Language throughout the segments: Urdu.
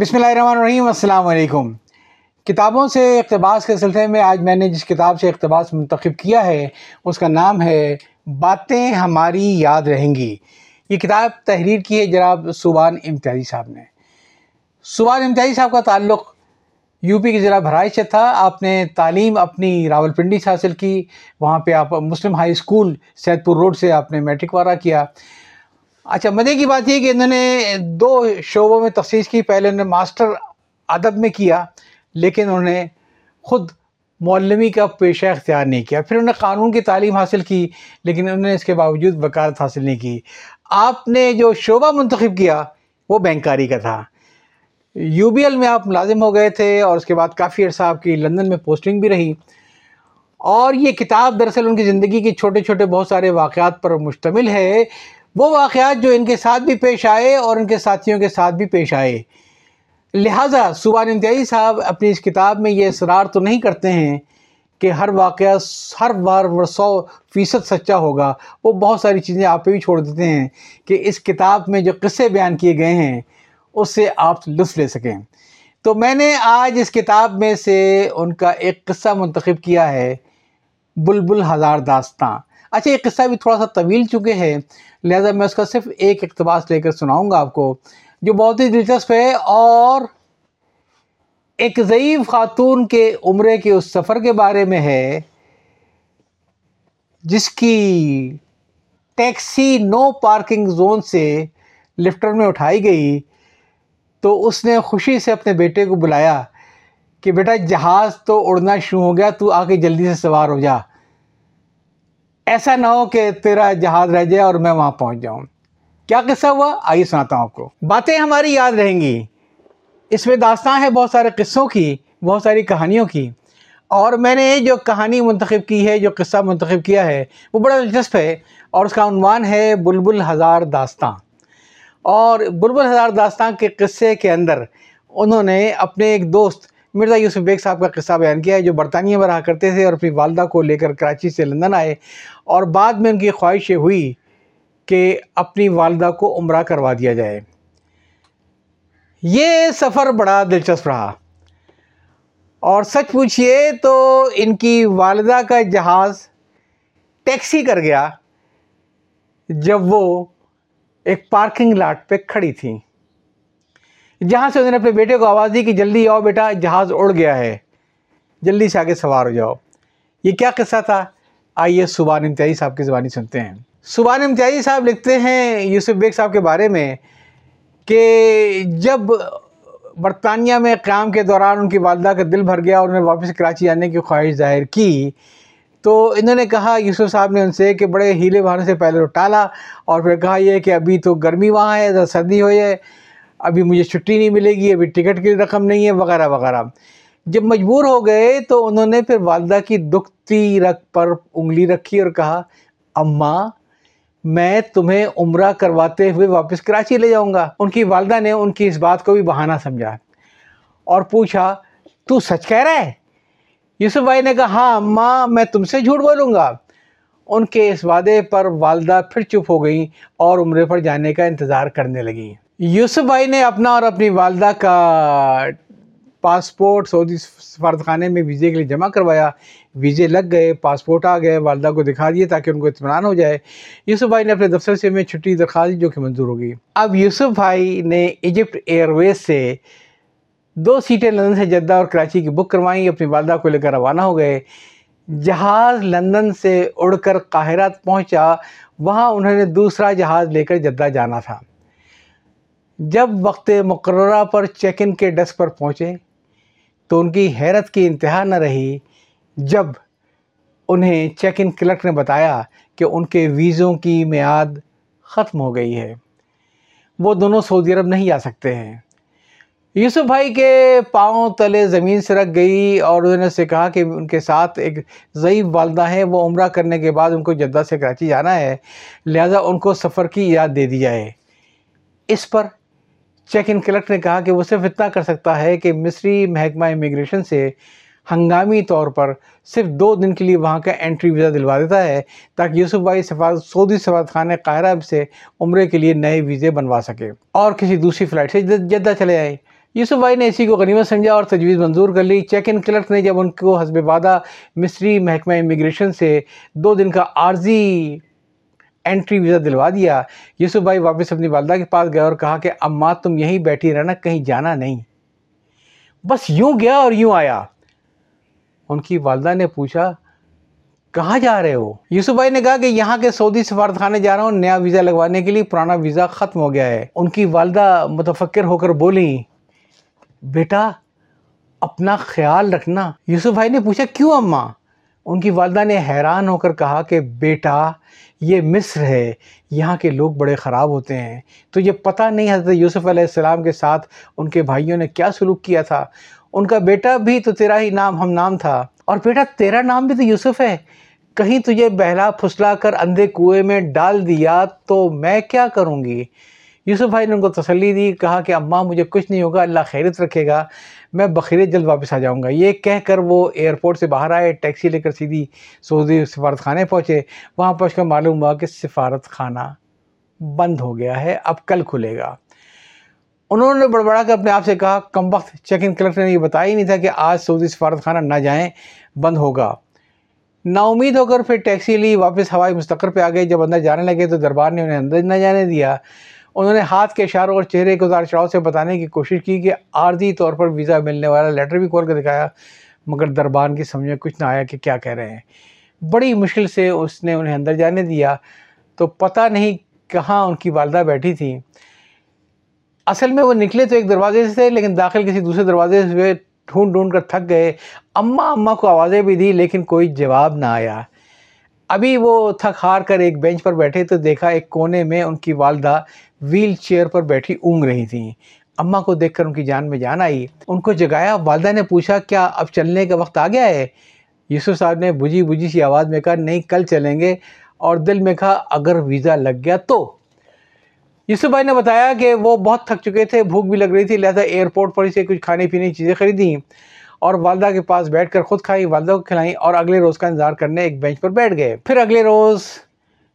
بسم اللہ الرحمن الرحیم، السلام علیکم۔ کتابوں سے اقتباس کے سلسلے میں آج میں نے جس کتاب سے اقتباس منتخب کیا ہے، اس کا نام ہے باتیں ہماری یاد رہیں گی۔ یہ کتاب تحریر کی ہے جناب سبحان امتیازی صاحب نے۔ سبحان امتیازی صاحب کا تعلق یو پی کے ضلع بھرائچ سے تھا۔ آپ نے تعلیم اپنی راول پنڈی سے حاصل کی۔ وہاں پہ آپ مسلم ہائی اسکول سید پور روڈ سے آپ نے میٹرک وارہ کیا۔ اچھا مزے کی بات یہ کہ انہوں نے دو شعبوں میں تخصیص کی، پہلے انہوں نے ماسٹر ادب میں کیا، لیکن انہوں نے خود مولوی کا پیشہ اختیار نہیں کیا۔ پھر انہوں نے قانون کی تعلیم حاصل کی، لیکن انہوں نے اس کے باوجود وکالت حاصل نہیں کی۔ آپ نے جو شعبہ منتخب کیا، وہ بینکاری کا تھا۔ یو بی ایل میں آپ ملازم ہو گئے تھے اور اس کے بعد کافی عرصہ آپ کی لندن میں پوسٹنگ بھی رہی۔ اور یہ کتاب دراصل ان کی زندگی کے چھوٹے چھوٹے بہت سارے واقعات پر مشتمل ہے۔ وہ واقعات جو ان کے ساتھ بھی پیش آئے اور ان کے ساتھیوں کے ساتھ بھی پیش آئے۔ لہٰذا سبحان امتیازی صاحب اپنی اس کتاب میں یہ اصرار تو نہیں کرتے ہیں کہ ہر واقعہ ہر بار سو فیصد سچا ہوگا۔ وہ بہت ساری چیزیں آپ پہ بھی چھوڑ دیتے ہیں کہ اس کتاب میں جو قصے بیان کیے گئے ہیں، اس سے آپ لطف لے سکیں۔ تو میں نے آج اس کتاب میں سے ان کا ایک قصہ منتخب کیا ہے، بلبل ہزار داستان اچھا یہ قصہ بھی تھوڑا سا طویل چکے ہے، لہذا میں اس کا صرف ایک اقتباس لے کر سناؤں گا آپ کو، جو بہت ہی دلچسپ ہے اور ایک ضعیف خاتون کے عمرے کے اس سفر کے بارے میں ہے، جس کی ٹیکسی نو پارکنگ زون سے لفٹر میں اٹھائی گئی۔ تو اس نے خوشی سے اپنے بیٹے کو بلایا کہ بیٹا، جہاز تو اڑنا شروع ہو گیا، تو آ کے جلدی سے سوار ہو جا۔ ایسا نہ ہو کہ تیرا جہاز رہ جائے اور میں وہاں پہنچ جاؤں۔ کیا قصہ ہوا؟ آئیے سناتا ہوں آپ کو۔ باتیں ہماری یاد رہیں گی۔ اس میں داستان ہے بہت سارے قصوں کی، بہت ساری کہانیوں کی۔ اور میں نے جو کہانی منتخب کی ہے، جو قصہ منتخب کیا ہے، وہ بڑا دلچسپ ہے۔ اور اس کا عنوان ہے بلبل ہزار داستان۔ اور بلبل ہزار داستان کے قصے کے اندر انہوں نے اپنے ایک دوست مرزا یوسف بیگ صاحب کا قصہ بیان کیا ہے، جو برطانیہ میں رہا کرتے تھے اور اپنی والدہ کو لے کر کراچی سے لندن آئے۔ اور بعد میں ان کی خواہش یہ ہوئی کہ اپنی والدہ کو عمرہ کروا دیا جائے۔ یہ سفر بڑا دلچسپ رہا۔ اور سچ پوچھئے تو ان کی والدہ کا جہاز ٹیکسی کر گیا جب وہ ایک پارکنگ لاٹ پہ کھڑی تھی جہاں سے انہوں نے اپنے بیٹے کو آواز دی کہ جلدی آؤ بیٹا، جہاز اڑ گیا ہے۔ جلدی سے آگے سوار ہو جاؤ۔ یہ کیا قصہ تھا؟ آئیے سبحان امتیازی صاحب کی زبانی سنتے ہیں۔ سبحان امتیازی صاحب لکھتے ہیں یوسف بیگ صاحب کے بارے میں کہ جب برطانیہ میں قیام کے دوران ان کی والدہ کا دل بھر گیا اور انہیں واپس کراچی آنے کی خواہش ظاہر کی، تو انہوں نے کہا، یوسف صاحب نے ان سے کہ بڑے ہیلے بہانے سے پہلے ٹالا اور پھر کہا یہ کہ ابھی تو گرمی وہاں ہے سردی ہو جائے ابھی مجھے چھٹی نہیں ملے گی، ابھی ٹکٹ کی رقم نہیں ہے، وغیرہ وغیرہ۔ جب مجبور ہو گئے تو انہوں نے پھر والدہ کی دکھتی رکھ پر انگلی رکھی اور کہا، اماں، میں تمہیں عمرہ کرواتے ہوئے واپس کراچی لے جاؤں گا۔ ان کی والدہ نے ان کی اس بات کو بھی بہانہ سمجھا اور پوچھا، تو سچ کہہ رہا ہے؟ یوسف بھائی نے کہا ہاں اماں، میں تم سے جھوٹ بولوں گا۔ ان کے اس وعدے پر والدہ پھر چپ ہو گئیں اور عمرے پر جانے کا انتظار کرنے لگیں۔ یوسف بھائی نے اپنا اور اپنی والدہ کا پاسپورٹ سعودی سفارت خانے میں ویزے کے لیے جمع کروایا۔ ویزے لگ گئے، پاسپورٹ آ گئے، والدہ کو دکھا دیے تاکہ ان کو اطمینان ہو جائے۔ یوسف بھائی نے اپنے دفتر سے میں چھٹی درخواست دی جو کہ منظور ہو گئی اب یوسف بھائی نے ایجپٹ ایئر ویز سے دو سیٹیں لندن سے جدہ اور کراچی کی بک کروائیں اپنی والدہ کو لے کر روانہ ہو گئے۔ جہاز لندن سے اڑ کر قاہرات پہنچا، وہاں انہوں نے دوسرا جہاز لے کر جدہ جانا تھا۔ جب وقت مقررہ پر چیک ان کے ڈیسک پر پہنچے تو ان کی حیرت کی انتہا نہ رہی جب انہیں چیک ان کلرک نے بتایا کہ ان کے ویزوں کی میعاد ختم ہو گئی ہے۔ وہ دونوں سعودی عرب نہیں آ سکتے ہیں۔ یوسف بھائی کے پاؤں تلے زمین سے رکھ گئی اور انہوں نے سے کہا کہ ان کے ساتھ ایک ضعیف والدہ ہے وہ عمرہ کرنے کے بعد ان کو جدہ سے کراچی جانا ہے، لہٰذا ان کو سفر کی یاد دے دی جائے۔ اس پر چیک ان کلکٹ نے کہا کہ وہ صرف اتنا کر سکتا ہے کہ مصری محکمہ امیگریشن سے ہنگامی طور پر صرف دو دن کے لیے وہاں کا انٹری ویزا دلوا دیتا ہے تاکہ یوسف بھائی سفارت سعودی سفارت خانہ قاہرہ سے عمرے کے لیے نئے ویزے بنوا سکے۔ اور کسی دوسری فلائٹ سے جدہ چلے آئے۔ یوسف بھائی نے اسی کو غنیمت سمجھا اور تجویز منظور کر لی۔ چیک ان کلرک نے جب ان کو حسب وعدہ مصری محکمہ امیگریشن سے دو دن کا عارضی انٹری ویزا دلوا دیا، یوسف بھائی واپس اپنی والدہ کے پاس گیا اور کہا کہ، اماں تم یہیں بیٹھی رہنا، کہیں جانا نہیں۔ بس یوں گیا اور یوں آیا۔ ان کی والدہ نے پوچھا، کہاں جا رہے ہو؟ یوسف بھائی نے کہا کہ یہاں کے سعودی سفارت خانے جا رہا ہوں، نیا ویزا لگوانے کے لیے، پرانا ویزا ختم ہو گیا ہے۔ ان کی والدہ متفکر ہو کر بولی، بیٹا، اپنا خیال رکھنا۔ یوسف بھائی نے پوچھا، کیوں اماں؟ ان کی والدہ نے حیران ہو کر کہا کہ بیٹا، یہ مصر ہے، یہاں کے لوگ بڑے خراب ہوتے ہیں۔ تو یہ پتہ نہیں حضرت یوسف علیہ السلام کے ساتھ ان کے بھائیوں نے کیا سلوک کیا تھا۔ ان کا بیٹا بھی تو تیرا ہی نام، ہم نام تھا۔ اور بیٹا، تیرا نام بھی تو یوسف ہے۔ کہیں تجھے بہلا پھسلا کر اندھے کنویں میں ڈال دیا تو میں کیا کروں گی؟ یوسف بھائی نے ان کو تسلی دی، کہا کہ اماں، مجھے کچھ نہیں ہوگا، اللہ خیرت رکھے گا، میں بخیرت جلد واپس آ جاؤں گا۔ یہ کہہ کر وہ ایئرپورٹ سے باہر آئے ٹیکسی لے کر سیدھی سعودی سفارت خانے پہنچے۔ وہاں پہنچ کر معلوم ہوا کہ سفارت خانہ بند ہو گیا ہے، اب کل کھلے گا۔ انہوں نے بڑبڑا کر اپنے آپ سے کہا، کم وقت چیک ان کلکٹر نے یہ بتایا ہی نہیں تھا کہ آج سعودی سفارت خانہ نہ جائیں، بند ہوگا۔ نا امید ہو کر پھر ٹیکسی لی، واپس ہوائی مستقر پہ آ گئے۔ جب اندر جانے لگے تو دربار نے انہیں اندر نہ جانے دیا۔ انہوں نے ہاتھ کے اشاروں اور چہرے کے اتار چڑھاؤ سے بتانے کی کوشش کی کہ عارضی طور پر ویزا ملنے والا لیٹر بھی کھول کے دکھایا، مگر دربان کی سمجھ میں کچھ نہ آیا کہ کیا کہہ رہے ہیں۔ بڑی مشکل سے اس نے انہیں اندر جانے دیا۔ تو پتہ نہیں کہاں ان کی والدہ بیٹھی تھیں۔ اصل میں وہ نکلے تو ایک دروازے سے تھے، لیکن داخل کسی دوسرے دروازے سے ہوئے ڈھونڈ ڈھونڈ کر تھک گئے۔ اماں اماں کو آوازیں بھی دی لیکن کوئی جواب نہ آیا۔ ابھی وہ تھک ہار کر ایک بینچ پر بیٹھے تو دیکھا ایک کونے میں ان کی والدہ ویل چیئر پر بیٹھی اونگ رہی تھیں۔ اماں کو دیکھ کر ان کی جان میں جان آئی۔ ان کو جگایا۔ والدہ نے پوچھا، کیا اب چلنے کا وقت آ گیا ہے؟ یوسف صاحب نے بجھی بجھی سی آواز میں کہا، نہیں، کل چلیں گے۔ اور دل میں کہا، اگر ویزا لگ گیا تو۔ یوسف بھائی نے بتایا کہ وہ بہت تھک چکے تھے، بھوک بھی لگ رہی تھی، لہٰذا ایئرپورٹ پر اسے کچھ کھانے پینے کی چیزیں خریدیں۔ اور والدہ کے پاس بیٹھ کر خود کھائی، والدہ کو کھلائیں اور اگلے روز کا انتظار کرنے ایک بینچ پر بیٹھ گئے۔ پھر اگلے روز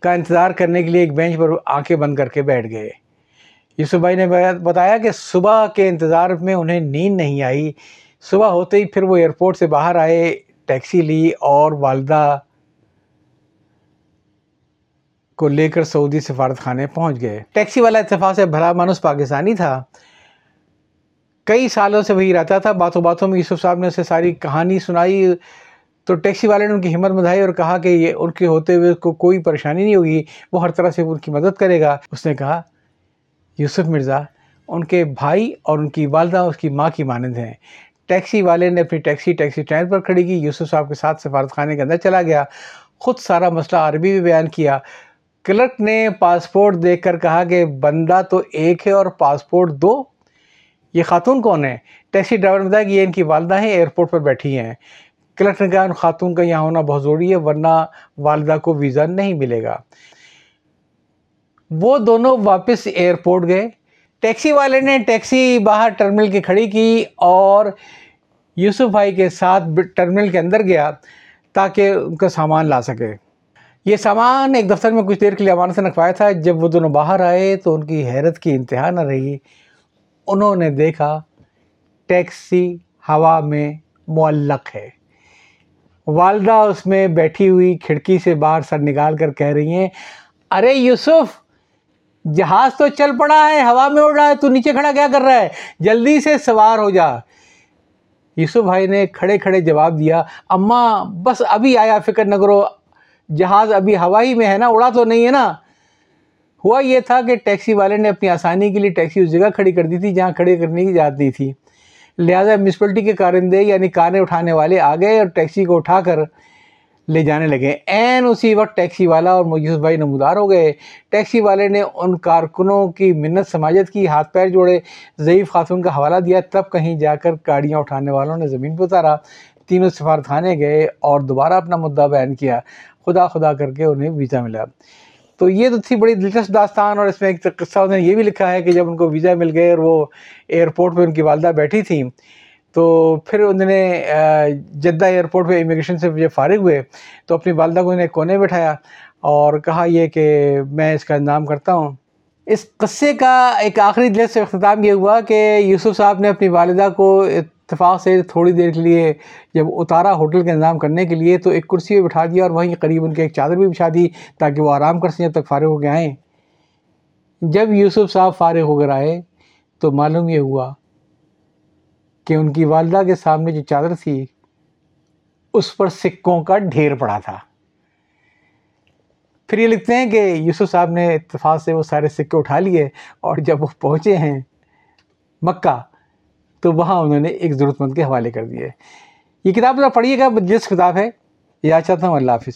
کا انتظار کرنے کے لیے ایک بینچ پر آنکھیں بند کر کے بیٹھ گئے۔ یوسف بھائی نے بتایا کہ صبح کے انتظار میں انہیں نیند نہیں آئی۔ صبح ہوتے ہی پھر وہ ایئرپورٹ سے باہر آئے، ٹیکسی لی اور والدہ کو لے کر سعودی سفارت خانے پہنچ گئے۔ ٹیکسی والا اتفاق سے بھلا مانوس پاکستانی تھا۔ کئی سالوں سے وہی رہتا تھا۔ باتوں باتوں میں یوسف صاحب نے اسے ساری کہانی سنائی تو ٹیکسی والے نے ان کی ہمت بدھائی اور کہا کہ یہ ان کے ہوتے ہوئے اس کو کوئی پریشانی نہیں ہوگی، وہ ہر طرح سے ان کی مدد کرے گا۔ اس نے کہا، یوسف مرزا، ان کے بھائی اور ان کی والدہ اس کی ماں کی مانند ہیں۔ ٹیکسی والے نے اپنی ٹیکسی ٹیکسی اسٹینڈ پر کھڑی کی۔ یوسف صاحب کے ساتھ سفارت خانے کے اندر چلا گیا۔ خود سارا مسئلہ عربی بھی بیان کیا۔ کلرک نے پاسپورٹ دیکھ کر کہا کہ بندہ تو ایک ہے اور پاسپورٹ دو۔ یہ خاتون کون ہے ٹیکسی ڈرائیور نے بتایا کہ یہ ان کی والدہ ہیں، ایئرپورٹ پر بیٹھی ہیں۔ کلرک نے کہا، ان خاتون کا یہاں ہونا بہت ضروری ہے، ورنہ والدہ کو ویزا نہیں ملے گا۔ وہ دونوں واپس ایئرپورٹ گئے۔ ٹیکسی والے نے ٹیکسی باہر ٹرمنل کی کھڑی کی اور یوسف بھائی کے ساتھ ٹرمنل کے اندر گیا تاکہ ان کا سامان لا سکے۔ یہ سامان ایک دفتر میں کچھ دیر کے لیے امانت سے رکھوایا تھا۔ جب وہ دونوں باہر آئے تو ان کی حیرت کی انتہا نہ رہی۔ انہوں نے دیکھا ٹیکسی ہوا میں معلق ہے۔ والدہ اس میں بیٹھی ہوئی کھڑکی سے باہر سر نکال کر کہہ رہی ہیں، ارے یوسف، جہاز تو چل پڑا ہے، ہوا میں اڑ رہا ہے، تو نیچے کھڑا کیا کر رہا ہے؟ جلدی سے سوار ہو جا۔ یوسف بھائی نے کھڑے کھڑے جواب دیا، اماں، بس ابھی آیا، فکر نہ کرو، جہاز ابھی ہوائی میں ہے نا، اڑا تو نہیں ہے نا۔ ہوا یہ تھا کہ ٹیکسی والے نے اپنی آسانی کے لیے ٹیکسی اس جگہ کھڑی کر دی تھی جہاں کھڑے کرنے کی اجازت دی تھی۔ لہٰذا میونسپلٹی کے کارندے یعنی کاریں اٹھانے والے آ گئے اور ٹیکسی کو اٹھا کر لے جانے لگے۔ این اسی وقت ٹیکسی والا اور یوسف بھائی نمودار ہو گئے۔ ٹیکسی والے نے ان کارکنوں کی منت سماجت کی، ہاتھ پیر جوڑے، ضعیف خاتون کا حوالہ دیا۔ تب کہیں جا کر گاڑیاں اٹھانے والوں نے زمین پہ اتارا۔ تینوں سفارت خانے گئے اور دوبارہ اپنا مدعا بیان کیا۔ خدا خدا کر کے انہیں ویزا ملا۔ تو یہ تو تھی بڑی دلچسپ داستان اور اس میں ایک قصہ انہوں نے یہ بھی لکھا ہے کہ جب ان کو ویزا مل گئے اور وہ ایئرپورٹ پہ ان کی والدہ بیٹھی تھیں، تو پھر انہوں نے جدہ ایئرپورٹ پہ امیگریشن سے جب فارغ ہوئے تو اپنی والدہ کو انہیں کونے بٹھایا اور کہا یہ کہ میں اس کا انتظام کرتا ہوں۔ اس قصے کا ایک آخری دل سے اختتام یہ ہوا کہ یوسف صاحب نے اپنی والدہ کو اتفاق سے تھوڑی دیر کے لیے جب اتارا ہوٹل کا انتظام کرنے کے لیے تو ایک کرسی پہ بٹھا دیا اور وہیں قریب ان کے ایک چادر بھی بچھا دی تاکہ وہ آرام کر سکیں جب تک فارغ ہو کے آئیں۔ جب یوسف صاحب فارغ ہو کر آئے تو معلوم یہ ہوا کہ ان کی والدہ کے سامنے جو چادر تھی، اس پر سکوں کا ڈھیر پڑا تھا۔ پھر یہ لکھتے ہیں کہ یوسف صاحب نے اتفاق سے وہ سارے سکے اٹھا لیے اور جب وہ پہنچے ہیں مکہ تو وہاں انہوں نے ایک ضرورت مند کے حوالے کر دیے۔ یہ کتاب ذرا پڑھیے گا، جس کتاب ہے یا چاہتا ہوں اللہ حافظ۔